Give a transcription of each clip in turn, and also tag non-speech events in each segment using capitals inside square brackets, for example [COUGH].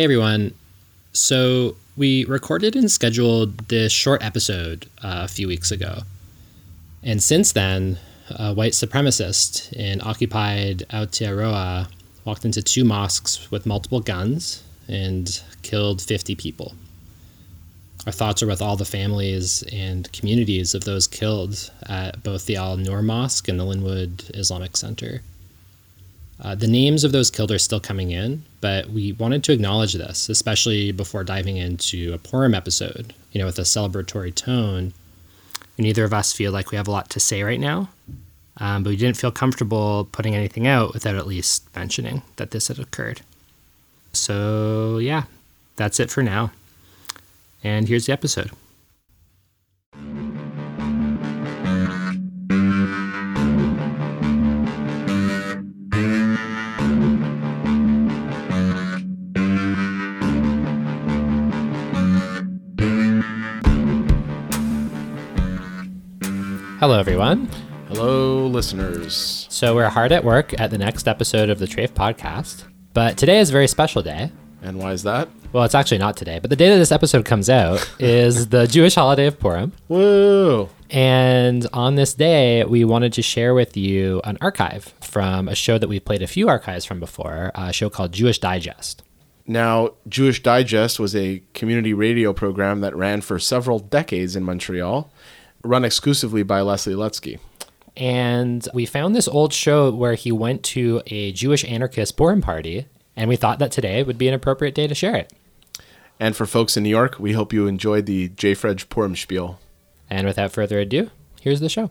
Hey everyone. So we recorded and scheduled this short episode uh, a few weeks ago. And since then, a white supremacist in occupied Aotearoa walked into two mosques with multiple guns and killed 50 people. Our thoughts are with all the families and communities of those killed at both the Al Noor Mosque and the Linwood Islamic Center. Uh, the names of those killed are still coming in, but we wanted to acknowledge this, especially before diving into a Purim episode, you know, with a celebratory tone. Neither of us feel like we have a lot to say right now, um, but we didn't feel comfortable putting anything out without at least mentioning that this had occurred. So, yeah, that's it for now. And here's the episode. Hello, everyone. Hello, listeners. So, we're hard at work at the next episode of the Treyf podcast, but today is a very special day. And why is that? Well, it's actually not today, but the day that this episode comes out [LAUGHS] is the Jewish holiday of Purim. Woo! And on this day, we wanted to share with you an archive from a show that we've played a few archives from before, a show called Jewish Digest. Now, Jewish Digest was a community radio program that ran for several decades in Montreal, run exclusively by Leslie Lutsky. And we found this old show where he went to a Jewish anarchist Purim party, and we thought that today would be an appropriate day to share it. And for folks in New York, we hope you enjoyed the JFREJ Purim spiel. And without further ado, here's the show.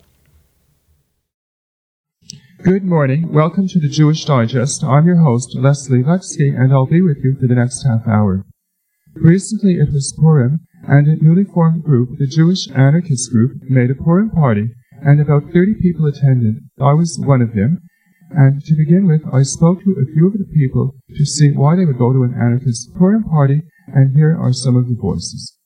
Good morning. Welcome to the Jewish Digest. I'm your host, Leslie Lutsky, and I'll be with you for the next half hour. Recently it was Purim, and a newly formed group, the Jewish Anarchist Group, made a Purim party, and about 30 people attended. I was one of them. And to begin with, I spoke to a few of the people to see why they would go to an anarchist Purim party, and here are some of the voices.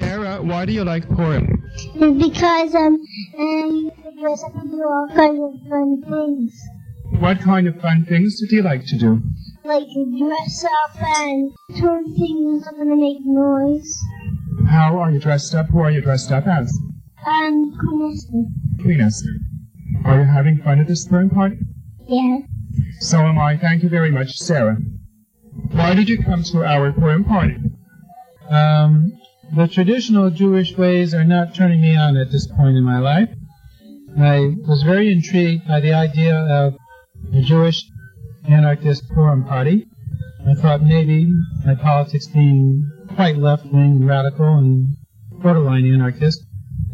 Era, why do you like Purim? Because um um because I can do all kinds of fun things. What kind of fun things did you like to do? Like dress up and turn things up and make noise. How are you dressed up? Who are you dressed up as? And Queen Esther. Queen Esther. Are you having fun at this Purim party? Yeah. So am I. Thank you very much, Sarah. Why did you come to our Purim party? Um, the traditional Jewish ways are not turning me on at this point in my life. I was very intrigued by the idea of a Jewish anarchist Purim party. I thought maybe my politics being quite left-wing, radical, and borderline anarchist,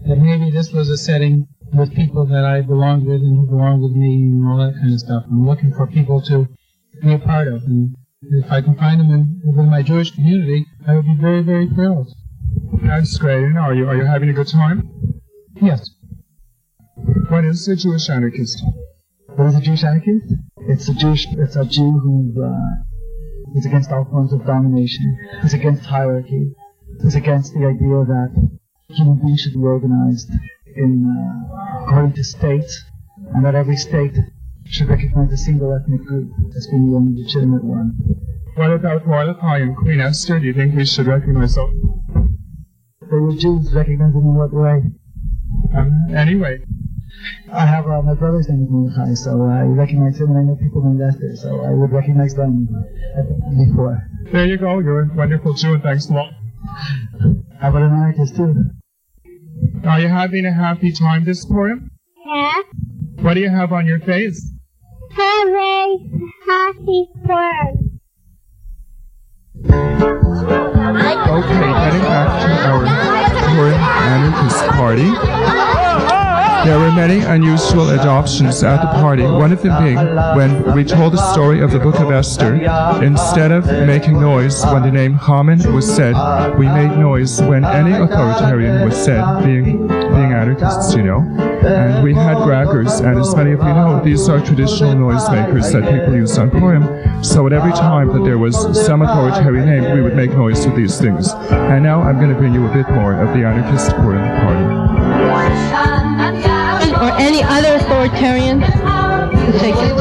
that maybe this was a setting with people that I belonged with and who belonged with me and all that kind of stuff. I'm looking for people to be a part of. And if I can find them in, within my Jewish community, I would be very, very thrilled. That's great. And are you are you having a good time? Yes. What is a Jewish anarchist? What is a Jewish anarchist? It's a Jewish, it's a Jew who uh, is against all forms of domination. Is against hierarchy. Is against the idea that human beings should be organized in uh, according to states, and that every state should recognize a single ethnic group as being the only legitimate one. What about Mordecai and Queen Esther? Do you think we should recognize them? They were Jews, recognize them in what way? Um, anyway, I have uh, my brother's name is Mordecai, so I recognize him, and I know people named Esther, so I would recognize them before. there you go. You're a wonderful Jew, and thanks a lot. How about an anarchist too? Are you having a happy time this Purim? Yeah. What do you have on your face? Hooray! Happy Purim. Okay, heading back to our Purim anarchist party. There were many unusual adoptions at the party, one of them being when we told the story of the Book of Esther, instead of making noise when the name Haman was said, we made noise when any authoritarian was said, being, being anarchists, you know. And we had crackers, and as many of you know, these are traditional noisemakers that people use on Purim. So at every time that there was some authoritarian name, we would make noise with these things. And now I'm going to bring you a bit more of the anarchist Purim party. Any other authoritarian take it.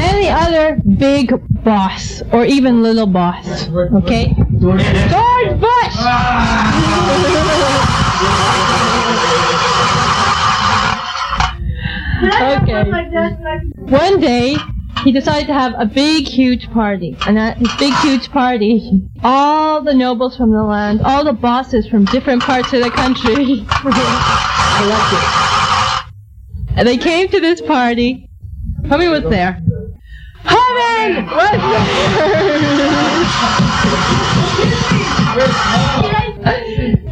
Any other big boss or even little boss? Okay? George Bush! okay. One day, he decided to have a big, huge party. And at his big, huge party, all the nobles from the land, all the bosses from different parts of the country, [LAUGHS] and they came to this party. Many was there? Heaven was there!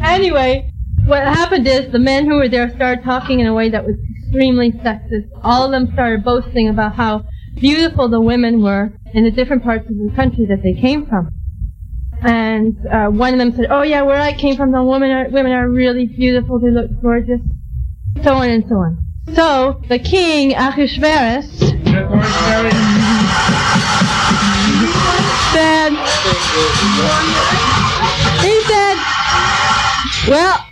anyway, what happened is the men who were there started talking in a way that was extremely sexist. All of them started boasting about how beautiful the women were in the different parts of the country that they came from. And uh, one of them said, "Oh yeah, where I came from, the women are women are really beautiful. They look gorgeous." So on and so on. So the king Ahasuerus said, he said, "Well,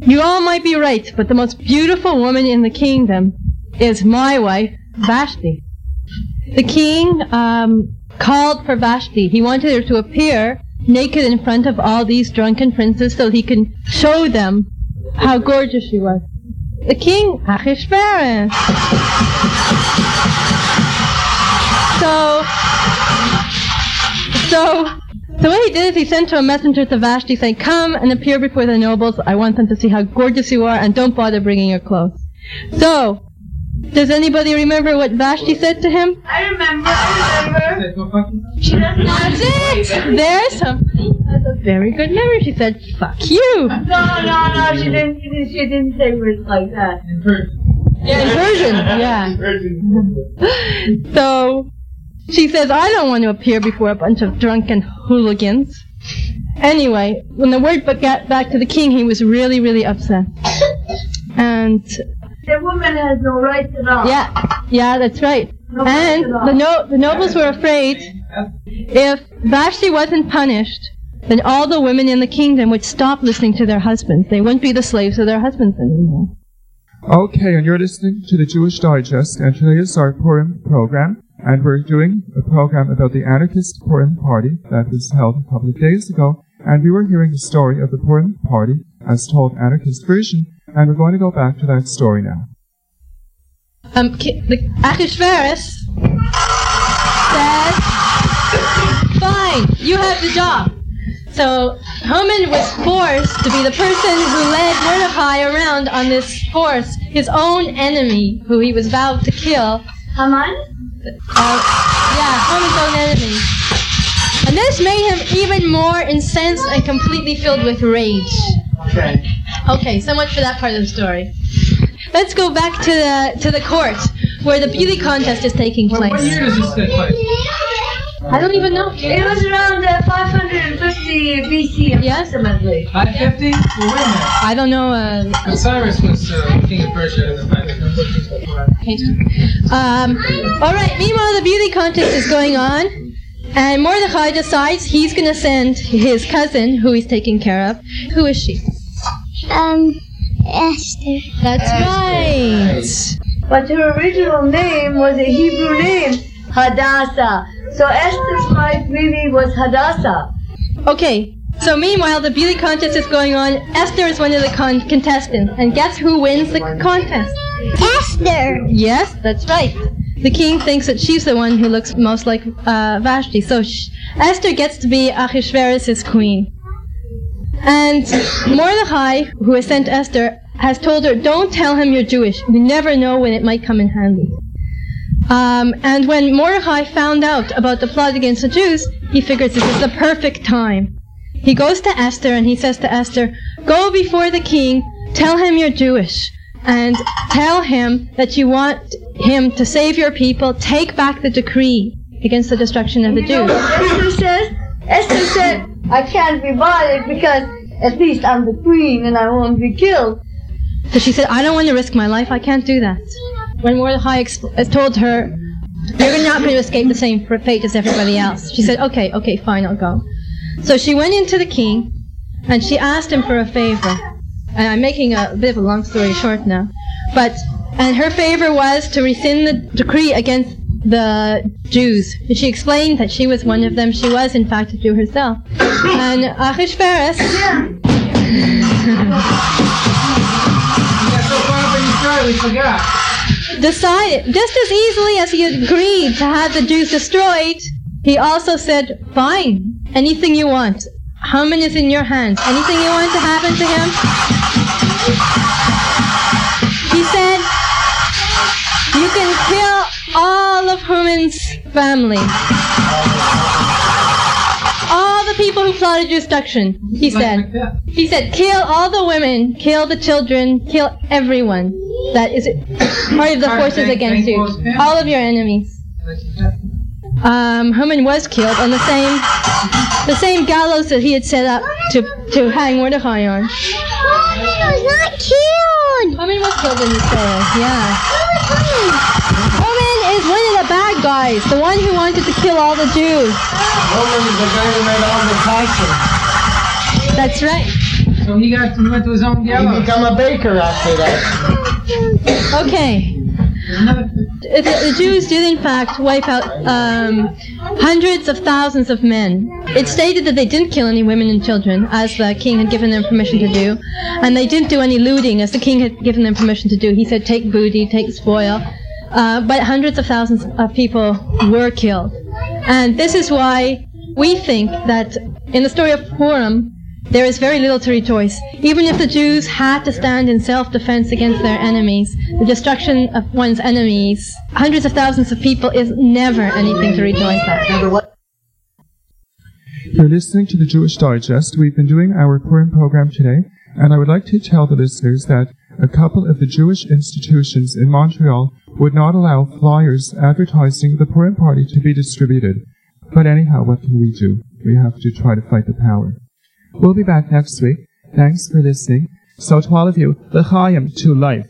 you all might be right, but the most beautiful woman in the kingdom is my wife, Vashti." The king um, called for Vashti. He wanted her to appear naked in front of all these drunken princes so he can show them how gorgeous she was. The king, Ahasuerus. So, so, so what he did is he sent to a messenger to Vashti saying, "Come and appear before the nobles. I want them to see how gorgeous you are, and don't bother bringing your clothes." So, does anybody remember what Vashti said to him? I remember, I remember. She doesn't That's it. There's something. That's a very good memory. She said, "Fuck you." No, no, no, she didn't, she didn't, say words like that. Yeah, in Persian. Yeah. So she says, "I don't want to appear before a bunch of drunken hooligans." Anyway, when the word got back to the king, he was really, really upset. And The woman has no rights at all. yeah, yeah, that's right. No And rights at all. the no, the nobles were afraid if Vashti wasn't punished, then all the women in the kingdom would stop listening to their husbands. They wouldn't be the slaves of their husbands anymore. Okay, and you're listening to the Jewish Digest, and today is our Purim program, and we're doing a program about the anarchist Purim party that was held a couple of days ago, and we were hearing the story of the Purim party as told anarchist version, and we're going to go back to that story now. Um, ki- the Ahasuerus said, "Fine, you have the job." So Haman was forced to be the person who led Mordecai around on this horse, his own enemy, who he was vowed to kill. Haman? Uh, yeah, Haman's own enemy. And this made him even more incensed and completely filled with rage. Okay. Okay, so much for that part of the story. Let's go back to the to the court where the beauty contest is taking place. what year does this take place? I don't even know. It was around uh, 550 BC, Yes? approximately. 550? Well, wait a minute. I don't know. Uh, Cyrus was uh, king of Persia in the 550s. um, all right. Meanwhile, the beauty contest is going on, and Mordecai decides he's going to send his cousin, who he's taking care of. Who is she? Um, Esther. That's right. But her original name was a Hebrew name, Hadassah. So Esther's wife really was Hadassah. Okay. So meanwhile, the beauty contest is going on. Esther is one of the con- contestants, and guess who wins the contest? Esther. Yes, that's right. The king thinks that she's the one who looks most like uh, Vashti. So sh- Esther gets to be Ahasuerus' queen. And Mordechai, who has sent Esther, has told her, don't tell him you're Jewish. You never know when it might come in handy. Um, and when Mordechai found out about the plot against the Jews, he figures this is the perfect time. He goes to Esther and he says to Esther, Go before the king, tell him you're Jewish, and tell him that you want him to save your people, take back the decree against the destruction of the Jews. Esther says? Esther said, I can't be bothered because at least I'm the queen and I won't be killed. So she said, I don't want to risk my life, I can't do that. When Mordecai exp- uh, told her, You're not going to escape the same fate as everybody else, she said, Okay, okay, fine, I'll go. So she went into the king and she asked him for a favor. And I'm making a bit of a long story short now. But, and her favor was to rescind the decree against the Jews. She explained that she was one of them. She was, in fact, a Jew herself. And forgot. decided, just as easily as he agreed to have the Jews destroyed, he also said, fine, anything you want. Haman is in your hands. Anything you want to happen to him? He said, you can kill all of Haman's family. All the people who plotted your destruction, he said. He said, kill all the women, kill the children, kill everyone that is part of the forces against you. All of your enemies. Um, Haman was killed on the same the same gallows that he had set up to, to hang Mordecai on. Mommy was not killed. Haman was killed in the story, yeah. Is one of the bad guys, the one who wanted to kill all the Jews. Roman is the guy who made all the. That's right. So he got he went to his own He gallows. become a baker after that. Okay. The, the Jews did, in fact, wipe out um, hundreds of thousands of men. It stated that they didn't kill any women and children, as the king had given them permission to do, and they didn't do any looting, as the king had given them permission to do. He said, take booty, take spoil. Uh, but hundreds of thousands of people were killed. And this is why we think that in the story of Purim, there is very little to rejoice. Even if the Jews had to stand in self-defense against their enemies, the destruction of one's enemies, hundreds of thousands of people is never anything to rejoice at. You're listening to the Jewish Digest. We've been doing our Purim program today, and I would like to tell the listeners that a couple of the Jewish institutions in Montreal would not allow flyers advertising the Purim party to be distributed. But anyhow, what can we do? We have to try to fight the power. We'll be back next week. Thanks for listening. So to all of you, l'chaim to life.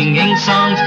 Singing songs,